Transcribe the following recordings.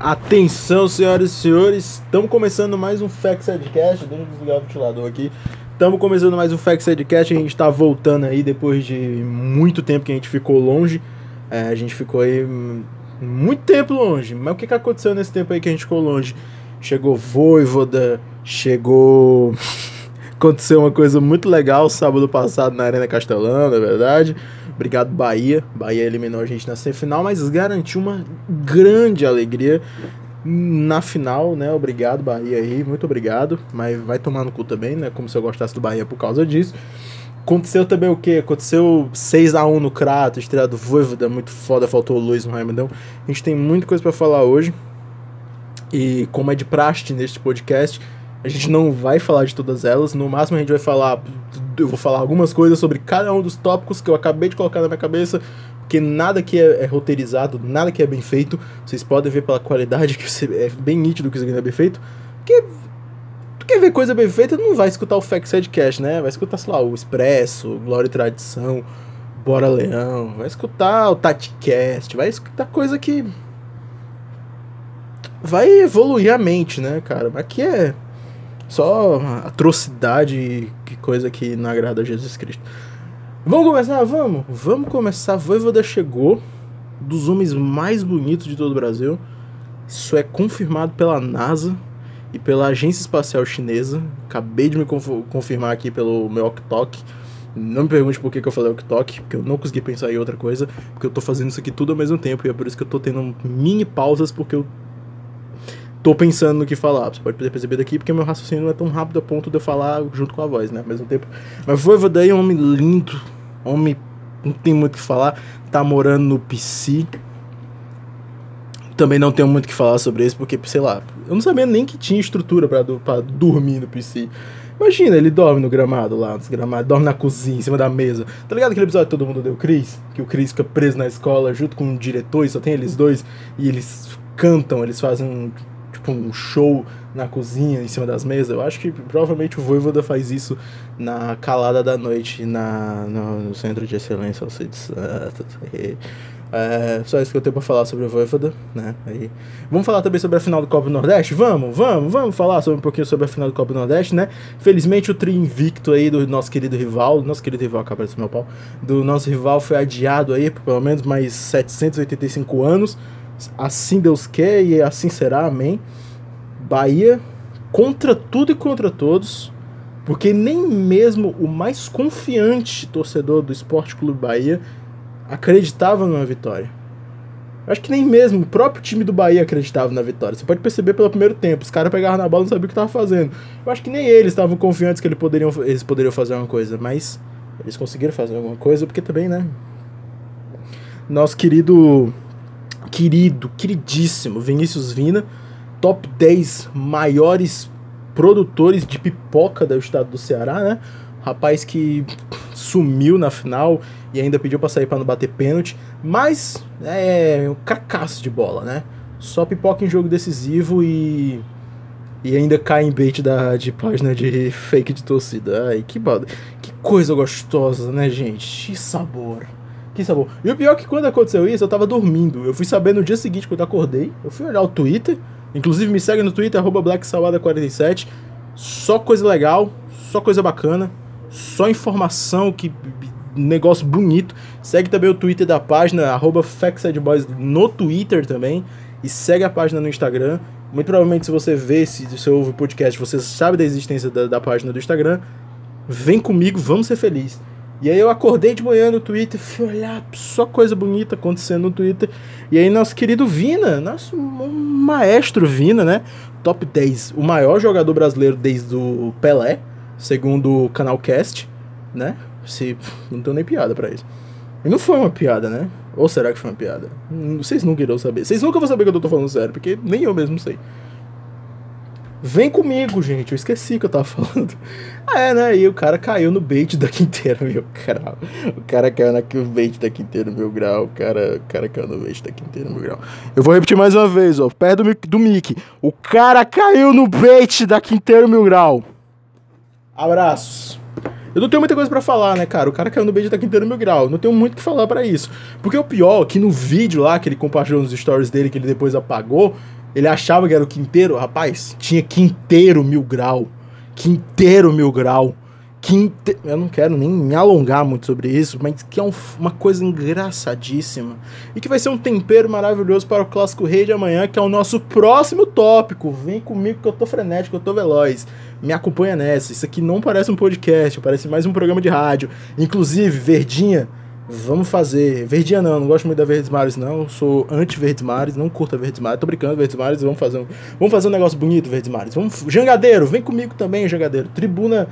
Atenção, senhoras e senhores, estamos começando mais um Facts Headcast. Deixa eu desligar o ventilador aqui. Estamos começando mais um Facts Headcast. A gente está voltando aí depois de muito tempo que a gente ficou longe. É, a gente ficou aí muito tempo longe. Mas o que, que aconteceu nesse tempo aí que a gente ficou longe? Chegou Voivoda, chegou. Aconteceu uma coisa muito legal sábado passado na Arena Castelão, na verdade. Obrigado, Bahia. Bahia eliminou a gente na semifinal, mas garantiu uma grande alegria na final, né? Obrigado, Bahia aí, muito obrigado. Mas vai tomar no cu também, né? Como se eu gostasse do Bahia por causa disso. Aconteceu também o quê? Aconteceu 6 a 1 no Kratos, estreia do Voivoda, muito foda, faltou o Luiz no Raimundão. A gente tem muita coisa para falar hoje. E como é de praxe neste podcast, a gente não vai falar de todas elas. No máximo a gente vai falar eu vou falar algumas coisas sobre cada um dos tópicos que eu acabei de colocar na minha cabeça, porque nada que é, é roteirizado, nada que é bem feito, vocês podem ver pela qualidade que é bem nítido que isso aqui não é bem feito, porque quer ver coisa bem feita, não vai escutar o Facts Headcast, né? Vai escutar, sei lá, o Expresso, Glória e Tradição, Bora Leão, vai escutar o TatiCast, vai escutar coisa que vai evoluir a mente, né, cara? Mas aqui é só atrocidade, que coisa que não agrada a Jesus Cristo. Vamos começar? Vamos! Vamos começar. Voivoda chegou dos homens mais bonitos de todo o Brasil. Isso é confirmado pela NASA e pela Agência Espacial Chinesa. Acabei de me conf confirmar aqui pelo meu Ok Não me pergunte por que, que eu falei Ok porque eu não consegui pensar em outra coisa, porque eu tô fazendo isso aqui tudo ao mesmo tempo e é por isso que eu tô tendo mini pausas, porque eu tô pensando no que falar. Você pode ter percebido aqui, porque meu raciocínio não é tão rápido a ponto de eu falar junto com a voz, né? Ao mesmo tempo. Mas Voivoda é um homem lindo, homem não tem muito o que falar, tá morando no PC. Também não tenho muito o que falar sobre isso, porque, sei lá, eu não sabia nem que tinha estrutura para pra dormir no PC. Imagina, ele dorme no gramado lá, nos gramados, dorme na cozinha, em cima da mesa. Tá ligado aquele episódio que todo mundo deu Chris? Que o Chris fica preso na escola junto com o diretor e só tem eles dois, e eles cantam, eles fazem um show na cozinha, em cima das mesas. Eu acho que provavelmente o Voivoda faz isso na calada da noite, na, no, no Centro de Excelência Alcide Santos. É, só isso que eu tenho pra falar sobre o Voivoda, né? Aí, vamos falar também sobre a final do Copa do Nordeste? Vamos, vamos, vamos falar sobre um pouquinho sobre a final do Copa do Nordeste, né? Felizmente o tri invicto aí do nosso querido rival, nosso querido rival, acaba de meu pau, do nosso rival foi adiado aí por pelo menos mais 785 anos Assim Deus quer e assim será, amém. Bahia contra tudo e contra todos, porque nem mesmo o mais confiante torcedor do Esporte Clube Bahia acreditava numa vitória. Acho que nem mesmo o próprio time do Bahia acreditava na vitória. Você pode perceber pelo primeiro tempo. Os caras pegavam na bola e não sabiam o que estavam fazendo. Eu acho que nem eles estavam confiantes que eles poderiam, eles poderiam fazer alguma coisa. Mas eles conseguiram fazer alguma coisa, porque também, né? Nosso querido querido, queridíssimo Vinícius Vina, top 10 maiores produtores de pipoca do estado do Ceará, né? Rapaz que sumiu na final e ainda pediu para sair para não bater pênalti, mas é um cracaço de bola, né? Só pipoca em jogo decisivo e e ainda cai em bait da, de página de fake de torcida. Ai, que, que coisa gostosa, né, gente? Que sabor. Que sabor. E o pior é que quando aconteceu isso, eu tava dormindo. Eu fui saber no dia seguinte, quando acordei. Eu fui olhar o Twitter. Inclusive, me segue no Twitter, BlackSalada47. Só coisa legal, só coisa bacana, só informação que. Negócio bonito. Segue também o Twitter da página, arroba no Twitter também. E segue a página no Instagram. Muito provavelmente, se você vê, se você ouve o podcast, você sabe da existência da, da página do Instagram. Vem comigo, vamos ser felizes. E aí eu acordei de manhã no Twitter, fui olhar só coisa bonita acontecendo no Twitter. E aí nosso querido Vina, nosso maestro Vina, né? Top 10, o maior jogador brasileiro desde o Pelé, segundo o canal Cast, né? Se não tenho nem piada para isso. E não foi uma piada, né? Ou será que foi uma piada? Vocês nunca irão saber. Vocês nunca vão saber que eu tô falando sério, porque nem eu mesmo sei. Vem comigo, gente. Eu esqueci que eu tava falando. Ah, é, né? E o cara caiu no bait da Quinteiro Mil Grau. O cara caiu no bait da Quinteiro Mil Grau. O cara, o cara caiu no bait da Quinteiro Mil Grau. Eu vou repetir mais uma vez, ó. Perto do, do Mickey. O cara caiu no bait da Quinteiro Mil Grau. Abraços. Eu não tenho muita coisa para falar, né, cara? O cara caiu no beijo da Quinteiro Mil Grau. Não tenho muito o que falar para isso. Porque o pior, que no vídeo lá que ele compartilhou nos stories dele, que ele depois apagou, ele achava que era o Quinteiro. Rapaz, tinha Quinteiro Mil Grau. Quinteiro Mil Grau. Quinte... Eu não quero nem me alongar muito sobre isso, mas que é um, uma coisa engraçadíssima. E que vai ser um tempero maravilhoso para o Clássico Rei de amanhã, que é o nosso próximo tópico. Vem comigo que eu tô frenético, eu tô veloz. Me acompanha nessa. Isso aqui não parece um podcast, parece mais um programa de rádio. Inclusive, Verdinha, vamos fazer. Verdinha não, não gosto muito da Verdes Mares, não. Sou anti-Verdes Mares, não curto a Verdes Mares. Tô brincando, Verdes Mares, vamos fazer um, vamos fazer um negócio bonito, Verdes Mares. Vamos... Jangadeiro, vem comigo também, Jangadeiro. Tribuna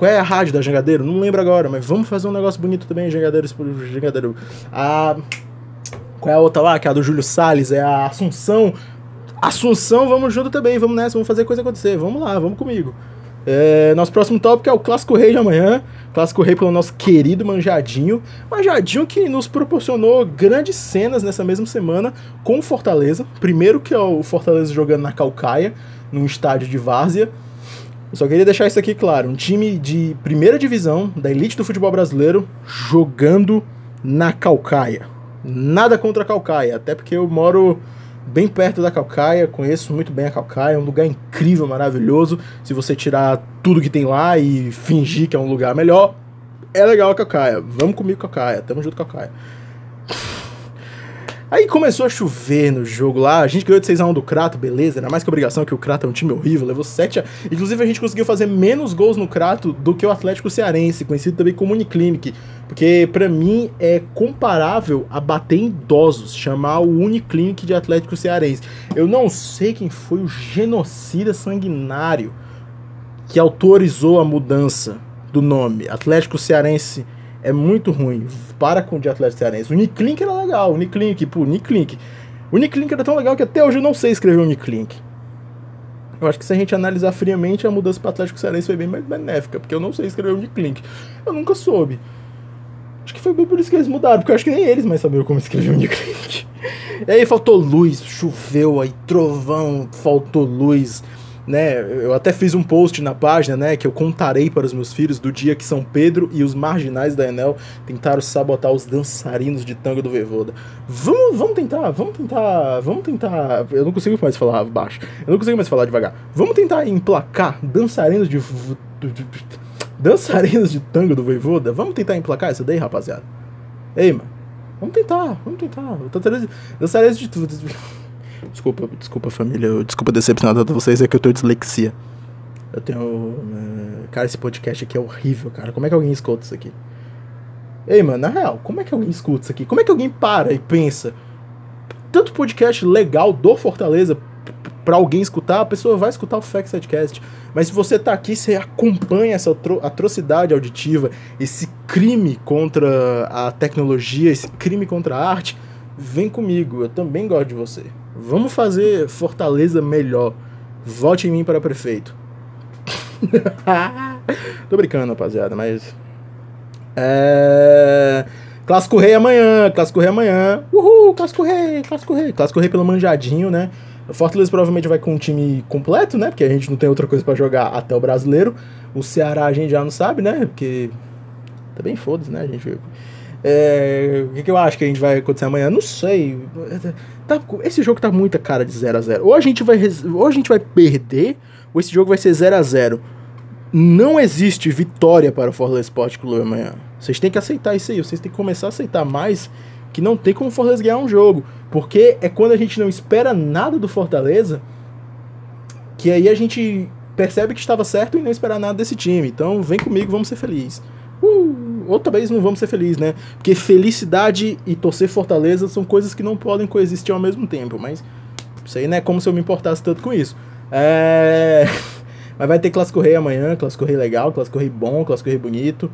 qual é a rádio da Jangadeiro? Não lembro agora, mas vamos fazer um negócio bonito também, Jangadeiro. Jangadeiro. A. Qual é a outra lá? Que é a do Júlio Salles, é a Assunção. Assunção, vamos junto também, vamos nessa, vamos fazer coisa acontecer. Vamos lá, vamos comigo. É, nosso próximo tópico é o Clássico Rei de amanhã. Clássico Rei pelo nosso querido Manjadinho. Manjadinho que nos proporcionou grandes cenas nessa mesma semana com o Fortaleza. Primeiro que é o Fortaleza jogando na Calcaia, num estádio de várzea. Eu só queria deixar isso aqui claro: um time de primeira divisão, da elite do futebol brasileiro, jogando na Calcaia. Nada contra a Calcaia, até porque eu moro bem perto da Calcaia, conheço muito bem a Calcaia, é um lugar incrível, maravilhoso. Se você tirar tudo que tem lá e fingir que é um lugar melhor, é legal a Calcaia. Vamos comigo, Calcaia, tamo junto, Calcaia. Aí começou a chover no jogo lá, a gente ganhou de 6x1 do Crato, beleza, era mais que obrigação que o Crato é um time horrível, levou 7 a... Inclusive a gente conseguiu fazer menos gols no Crato do que o Atlético Cearense, conhecido também como Uniclinic, porque para mim é comparável a bater em idosos, chamar o Uniclinic de Atlético Cearense. Eu não sei quem foi o genocida sanguinário que autorizou a mudança do nome, Atlético Cearense é muito ruim. Para com o de Atlético Cearense. O Uniclink era legal. Uniclink, pô, Uniclink. O Uniclink era tão legal que até hoje eu não sei escrever Uniclink. Eu acho que se a gente analisar friamente, a mudança para Atlético Cearense foi bem mais benéfica, porque eu não sei escrever Uniclink. Eu nunca soube. Acho que foi bem por isso que eles mudaram, porque eu acho que nem eles mais sabiam como escrever Uniclink. E aí faltou luz, choveu, aí trovão, faltou luz né? Eu até fiz um post na página, né, que eu contarei para os meus filhos do dia que São Pedro e os marginais da Enel tentaram sabotar os dançarinos de tango do Voivoda. Vamos, vamos tentar, vamos tentar, vamos tentar. Eu não consigo mais falar baixo. Eu não consigo mais falar devagar. Vamos tentar emplacar dançarinos de, dançarinos de tango do Voivoda. Vamos tentar emplacar essa daí, rapaziada. Ei, mano. Vamos tentar, vamos tentar. Dançarinos de Desculpa, desculpa família, desculpa decepcionar tanto vocês, é que eu tenho dislexia. Eu tenho. É, cara, esse podcast aqui é horrível, cara. Como é que alguém escuta isso aqui? Ei, mano, na real, como é que alguém escuta isso aqui? Como é que alguém para e pensa? Tanto podcast legal do Fortaleza para alguém escutar, a pessoa vai escutar o Fact Setcast. Mas se você tá aqui, você acompanha essa atrocidade auditiva, esse crime contra a tecnologia, esse crime contra a arte, vem comigo, eu também gosto de você. Vamos fazer Fortaleza melhor. Vote em mim para prefeito. Tô brincando, rapaziada, mas. É. Clássico Rei amanhã, Clássico Rei amanhã. Uhul, Clássico Rei, Clássico Rei. Clássico Rei pelo manjadinho, né? O Fortaleza provavelmente vai com um time completo, né? Porque a gente não tem outra coisa para jogar até o brasileiro. O Ceará a gente já não sabe, né? Porque. Tá bem foda-se, né? A gente é, o que, que, eu acho que a gente vai acontecer amanhã? Não sei. Tá, esse jogo tá muita cara de 0 a 0 Ou a gente vai, ou a gente vai perder, ou esse jogo vai ser 0 a 0 Não existe vitória para o Fortaleza Sport Clube amanhã. Vocês têm que aceitar isso aí. Vocês têm que começar a aceitar mais que não tem como o Fortaleza ganhar um jogo. Porque é quando a gente não espera nada do Fortaleza que aí a gente percebe que estava certo e não esperar nada desse time. Então vem comigo, vamos ser felizes. Uh! outra vez não vamos ser felizes, né? Porque felicidade e torcer Fortaleza são coisas que não podem coexistir ao mesmo tempo, mas isso aí não é como se eu me importasse tanto com isso. É... Mas vai ter Clássico Rei amanhã, Clássico Rei legal, Clássico Rei bom, Clássico Rei bonito.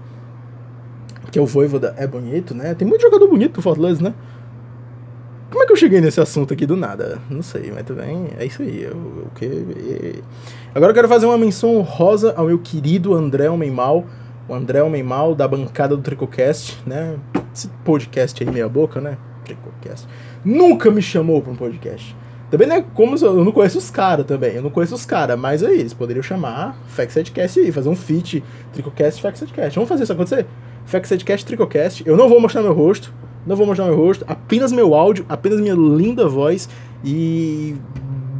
Que o Voivoda é bonito, né? Tem muito jogador bonito pro Fortaleza, né? Como é que eu cheguei nesse assunto aqui do nada? Não sei, mas também é isso aí. Eu, eu, eu, Agora eu quero fazer uma menção rosa ao meu querido André Homem Mal o André Homem Mal, da bancada do Tricocast, né? Esse podcast aí meia boca, né? Tricocast. Nunca me chamou para um podcast. Também não é como. Eu não conheço os caras também. Eu não conheço os caras, mas aí, eles poderiam chamar Factsetcast aí, fazer um feat, Tricocast Factsetcast. Vamos fazer isso acontecer? Factsetcast Tricocast. Eu não vou mostrar meu rosto. Não vou mostrar meu rosto, apenas meu áudio, apenas minha linda voz e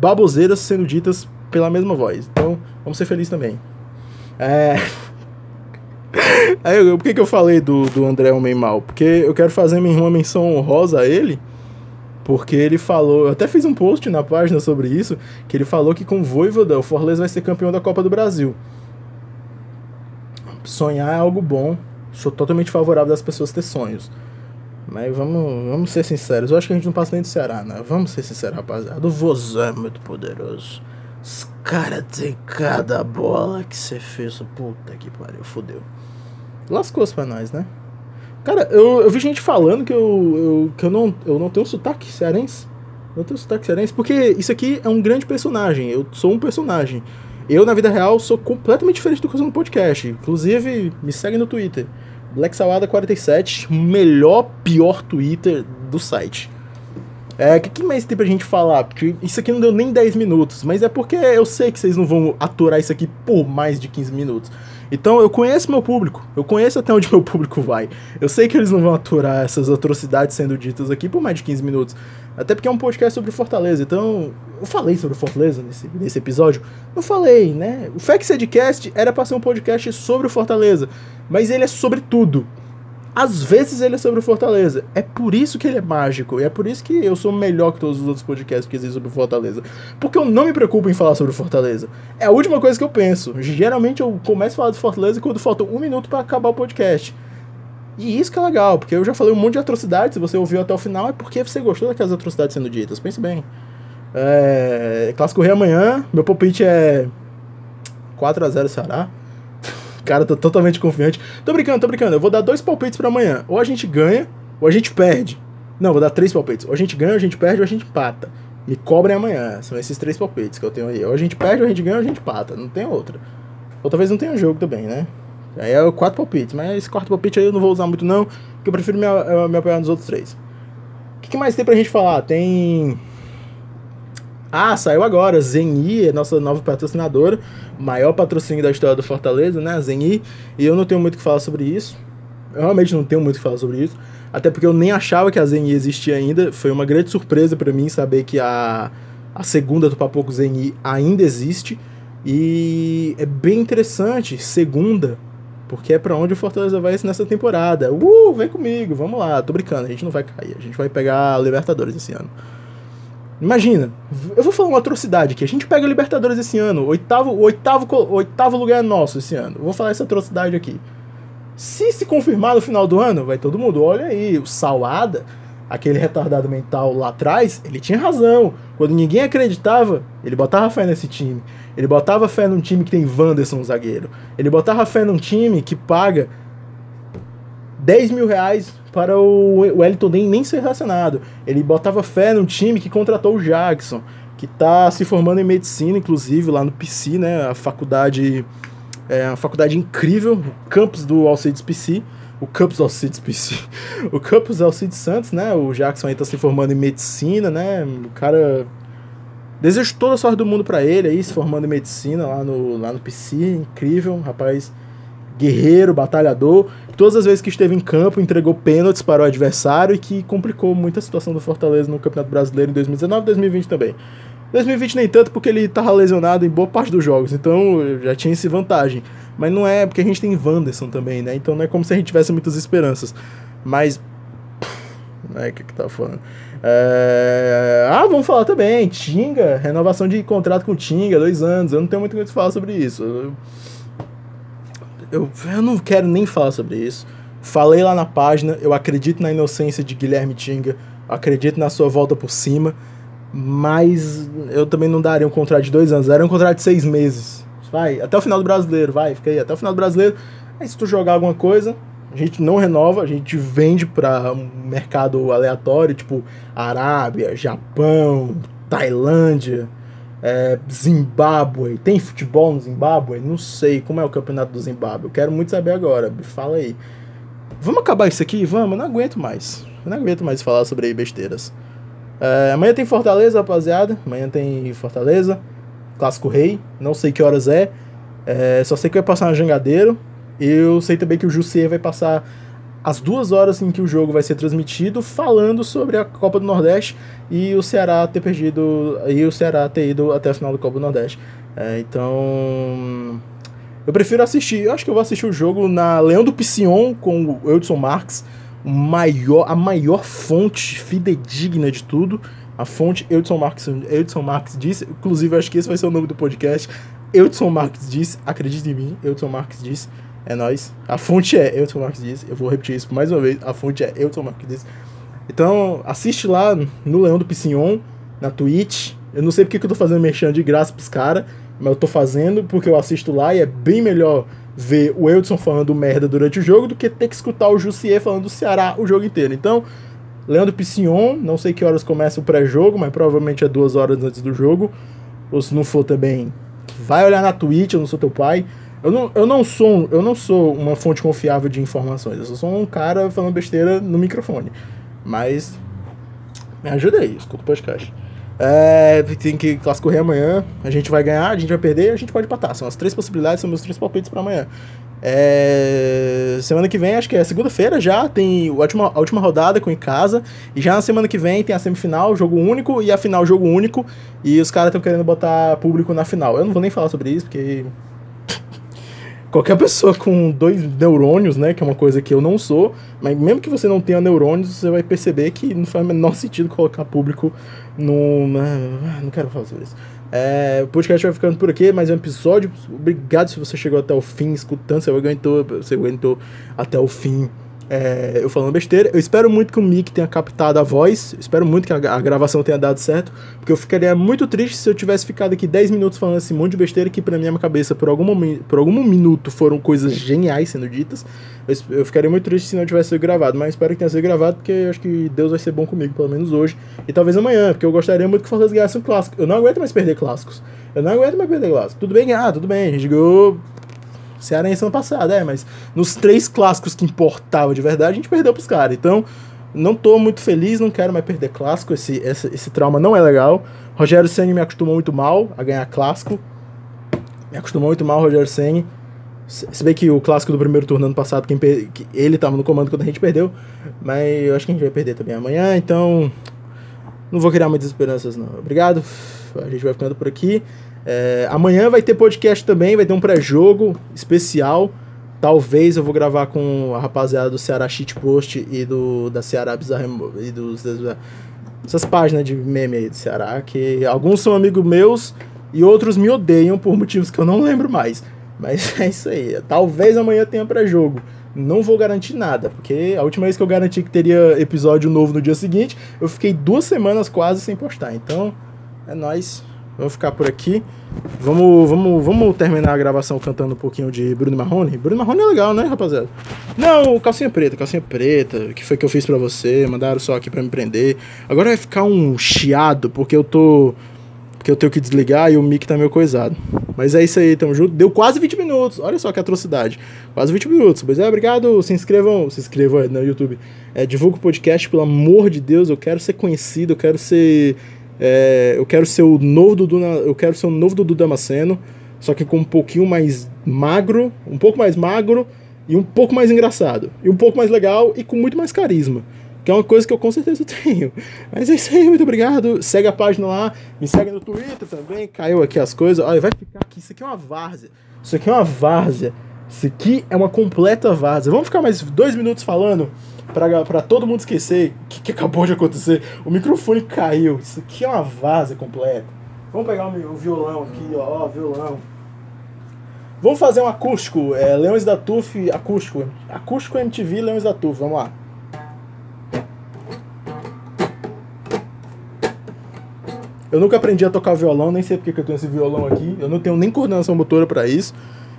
baboseiras sendo ditas pela mesma voz. Então, vamos ser felizes também. É. Aí, por que, que eu falei do, do André Homem Mal? Porque eu quero fazer uma menção honrosa a ele porque ele falou, eu até fiz um post na página sobre isso, que ele falou que com o Voivoda o Fortaleza vai ser campeão da Copa do Brasil. Sonhar é algo bom, sou totalmente favorável das pessoas ter sonhos. Mas vamos, vamos ser sinceros, eu acho que a gente não passa nem do Ceará, né? Vamos ser sinceros, rapaziada. O Vozão é muito poderoso. Os caras tem cada bola que você fez. Puta que pariu, fodeu. Lascou-se pra nós, né? Cara, eu, eu vi gente falando que eu, eu, que eu, não, eu não tenho sotaque cearense. Não tenho sotaque cearense, porque isso aqui é um grande personagem. Eu sou um personagem. Eu, na vida real, sou completamente diferente do que eu sou no podcast. Inclusive, me segue no Twitter. BlackSalada47, melhor, pior Twitter do site. É, o que, que, mais tem pra gente falar? Porque isso aqui não deu nem 10 minutos, mas é porque eu sei que vocês não vão aturar isso aqui por mais de 15 minutos. Então eu conheço meu público, eu conheço até onde meu público vai. Eu sei que eles não vão aturar essas atrocidades sendo ditas aqui por mais de 15 minutos. Até porque é um podcast sobre Fortaleza, então eu falei sobre Fortaleza nesse, nesse episódio. Não falei, né? O Factcast era pra ser um podcast sobre Fortaleza, mas ele é sobre tudo. Às vezes ele é sobre Fortaleza. É por isso que ele é mágico. E é por isso que eu sou melhor que todos os outros podcasts que existem sobre Fortaleza. Porque eu não me preocupo em falar sobre Fortaleza. É a última coisa que eu penso. Geralmente eu começo a falar do Fortaleza quando falta um minuto para acabar o podcast. E isso que é legal, porque eu já falei um monte de atrocidades. Se você ouviu até o final, é porque você gostou daquelas atrocidades sendo ditas. Pense bem. É... Clássico Rei amanhã. Meu palpite é 4x0 Ceará cara tá totalmente confiante. Tô brincando, tô brincando. Eu vou dar dois palpites para amanhã. Ou a gente ganha, ou a gente perde. Não, vou dar três palpites. Ou a gente ganha, ou a gente perde, ou a gente empata. Me cobrem amanhã. São esses três palpites que eu tenho aí. Ou a gente perde, ou a gente ganha, ou a gente empata. Não tem outra. Ou talvez não tenha jogo também, né? Aí é o quatro palpites. Mas esse quarto palpite aí eu não vou usar muito, não. Porque eu prefiro me, me apoiar nos outros três. O que, que mais tem pra gente falar? Tem. Ah, saiu agora. Zeni é nossa nova patrocinadora. Maior patrocínio da história do Fortaleza, né? Zeni. E eu não tenho muito o que falar sobre isso. Eu realmente não tenho muito o que falar sobre isso. Até porque eu nem achava que a Zeni existia ainda. Foi uma grande surpresa para mim saber que a, a segunda do Papoco Zeni ainda existe. E é bem interessante. Segunda. Porque é para onde o Fortaleza vai nessa temporada. Uh, vem comigo, vamos lá. Tô brincando, a gente não vai cair. A gente vai pegar a Libertadores esse ano. Imagina, eu vou falar uma atrocidade aqui. A gente pega a Libertadores esse ano, oitavo, oitavo, oitavo lugar é nosso esse ano. Vou falar essa atrocidade aqui. Se se confirmar no final do ano, vai todo mundo. Olha aí, o Salada, aquele retardado mental lá atrás, ele tinha razão. Quando ninguém acreditava, ele botava fé nesse time. Ele botava fé num time que tem Wanderson, zagueiro. Ele botava fé num time que paga 10 mil reais para o Wellington nem, nem ser relacionado. Ele botava fé no time que contratou o Jackson, que está se formando em medicina, inclusive, lá no PC, né? A faculdade. É uma faculdade incrível, o campus do Alcides PC. O campus Alcides PC. o campus Alcides Santos, né? O Jackson aí tá se formando em medicina, né? O cara. Desejo toda a sorte do mundo para ele aí, se formando em medicina lá no, lá no PC. Incrível, rapaz guerreiro, batalhador. Todas as vezes que esteve em campo, entregou pênaltis para o adversário e que complicou muito a situação do Fortaleza no Campeonato Brasileiro em 2019 e 2020 também. 2020 nem tanto porque ele estava lesionado em boa parte dos jogos, então já tinha essa vantagem. Mas não é porque a gente tem Wanderson também, né? Então não é como se a gente tivesse muitas esperanças. Mas. É, o que que tá falando? É... Ah, vamos falar também. Tinga, renovação de contrato com Tinga, dois anos. Eu não tenho muito o que falar sobre isso. Eu eu, eu não quero nem falar sobre isso. Falei lá na página, eu acredito na inocência de Guilherme Tinga, acredito na sua volta por cima, mas eu também não daria um contrato de dois anos, daria um contrato de seis meses. Vai, até o final do brasileiro, vai, fica aí, até o final do brasileiro. Aí se tu jogar alguma coisa, a gente não renova, a gente vende para um mercado aleatório, tipo Arábia, Japão, Tailândia é, Zimbábue. Tem futebol no Zimbábue? Não sei. Como é o campeonato do Zimbábue? Eu quero muito saber agora. Me fala aí. Vamos acabar isso aqui? Vamos? Eu não aguento mais. Eu não aguento mais falar sobre besteiras. É, amanhã tem Fortaleza, rapaziada. Amanhã tem Fortaleza. Clássico Rei. Não sei que horas é. é só sei que vai passar no Jangadeiro. Eu sei também que o Jussier vai passar as duas horas em que o jogo vai ser transmitido, falando sobre a Copa do Nordeste e o Ceará ter perdido e o Ceará ter ido até a final da Copa do Nordeste. É, então eu prefiro assistir. Eu acho que eu vou assistir o jogo na Leão do Piscion com o Eudson Marques, maior, a maior fonte fidedigna de tudo. A fonte Eudson Marques, Eudson Marques disse, inclusive acho que esse vai ser o nome do podcast. Eudson Marques disse, acredite em mim, Eudson Marques disse, é nós. A fonte é Eudson Marques disse, eu vou repetir isso mais uma vez, a fonte é Eudson Marques disse. Então, assiste lá no Leão do Piscion, na Twitch. Eu não sei porque que eu tô fazendo mexendo de graça pros caras mas eu tô fazendo porque eu assisto lá e é bem melhor ver o Eudson falando merda durante o jogo do que ter que escutar o Jussier falando do Ceará o jogo inteiro. Então, Leandro Piscion, não sei que horas começa o pré-jogo, mas provavelmente é duas horas antes do jogo. Ou se não for também, vai olhar na Twitch, eu não sou teu pai. Eu não, eu não, sou, eu não sou uma fonte confiável de informações, eu sou um cara falando besteira no microfone. Mas me ajuda aí, escuta o podcast. É, tem que classificar amanhã. A gente vai ganhar, a gente vai perder, a gente pode empatar. São as três possibilidades, são meus três palpites para amanhã. É, semana que vem, acho que é segunda-feira já, tem a última, a última rodada com em casa. E já na semana que vem tem a semifinal, jogo único, e a final, jogo único. E os caras estão querendo botar público na final. Eu não vou nem falar sobre isso, porque. Qualquer pessoa com dois neurônios, né, que é uma coisa que eu não sou, mas mesmo que você não tenha neurônios, você vai perceber que não faz o menor sentido colocar público no. Né, não quero falar sobre isso. É, o podcast vai ficando por aqui, mais um episódio. Obrigado se você chegou até o fim escutando, você aguentou, você aguentou até o fim é, eu falando besteira. Eu espero muito que o Mick tenha captado a voz. Espero muito que a, a, gravação tenha dado certo. Porque eu ficaria muito triste se eu tivesse ficado aqui 10 minutos falando esse monte de besteira que pra minha cabeça, por algum, momento, por algum minuto, foram coisas geniais sendo ditas. Eu, eu ficaria muito triste se não tivesse sido gravado. Mas espero que tenha sido gravado, porque eu acho que Deus vai ser bom comigo, pelo menos hoje. E talvez amanhã, porque eu gostaria muito que o Fortaleza ganhasse um clássico. Eu não aguento mais perder clássicos. Eu não aguento mais perder clássicos. Tudo bem, ah, tudo bem. A gente ganhou Cearense ano passado, é, mas nos três clássicos que importava de verdade, a gente perdeu pros caras. Então, não tô muito feliz, não quero mais perder clássico, esse, esse, esse trauma não é legal. Rogério Senni me acostumou muito mal a ganhar clássico. Me acostumou muito mal, Rogério Senni. Se bem que o clássico do primeiro turno ano passado, quem per... ele tava no comando quando a gente perdeu. Mas eu acho que a gente vai perder também amanhã, então. Não vou criar muitas esperanças, não. Obrigado. A gente vai ficando por aqui. É, amanhã vai ter podcast também, vai ter um pré-jogo especial. Talvez eu vou gravar com a rapaziada do Ceará Shitpost e do da Ceará Bizarre e dos, essas páginas de meme aí do Ceará, que alguns são amigos meus e outros me odeiam por motivos que eu não lembro mais. Mas é isso aí. Talvez amanhã tenha pré-jogo. Não vou garantir nada, porque a última vez que eu garanti que teria episódio novo no dia seguinte, eu fiquei duas semanas quase sem postar. Então, é nóis. Vamos ficar por aqui. Vamos, vamos, vamos terminar a gravação cantando um pouquinho de Bruno Marrone. Bruno Marrone é legal, né, rapaziada? Não, calcinha preta, calcinha preta, que foi que eu fiz pra você, mandaram só aqui pra me prender. Agora vai ficar um chiado, porque eu tô. Porque eu tenho que desligar e o mic tá meio coisado. Mas é isso aí, tamo junto. Deu quase 20 minutos. Olha só que atrocidade. Quase 20 minutos. Pois é, obrigado. Se inscrevam, se inscrevam no YouTube. É, divulga o podcast, pelo amor de Deus. Eu quero ser conhecido, eu quero ser é, eu quero ser o novo Dudu, eu quero ser o novo Dudu Damasceno, só que com um pouquinho mais magro, um pouco mais magro e um pouco mais engraçado, e um pouco mais legal e com muito mais carisma. Que é uma coisa que eu com certeza tenho. Mas é isso aí, muito obrigado. Segue a página lá, me segue no Twitter também. Caiu aqui as coisas. Olha, vai ficar aqui. Isso aqui é uma várzea. Isso aqui é uma várzea. Isso aqui é uma completa várzea. Vamos ficar mais dois minutos falando para todo mundo esquecer o que, que, acabou de acontecer. O microfone caiu. Isso aqui é uma vaza completa. Vamos pegar o, o violão aqui, ó, ó, violão. Vamos fazer um acústico, é, Leões da Tuf, acústico. Acústico MTV Leões da Tuf, vamos lá. Eu nunca aprendi a tocar violão, nem sei porque que eu tenho esse violão aqui. Eu não tenho nem coordenação motora para isso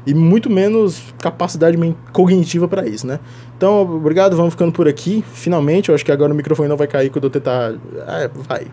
e muito menos capacidade cognitiva para isso, né? Então, obrigado, vamos ficando por aqui. Finalmente, eu acho que agora o microfone não vai cair quando eu tentar. É, vai.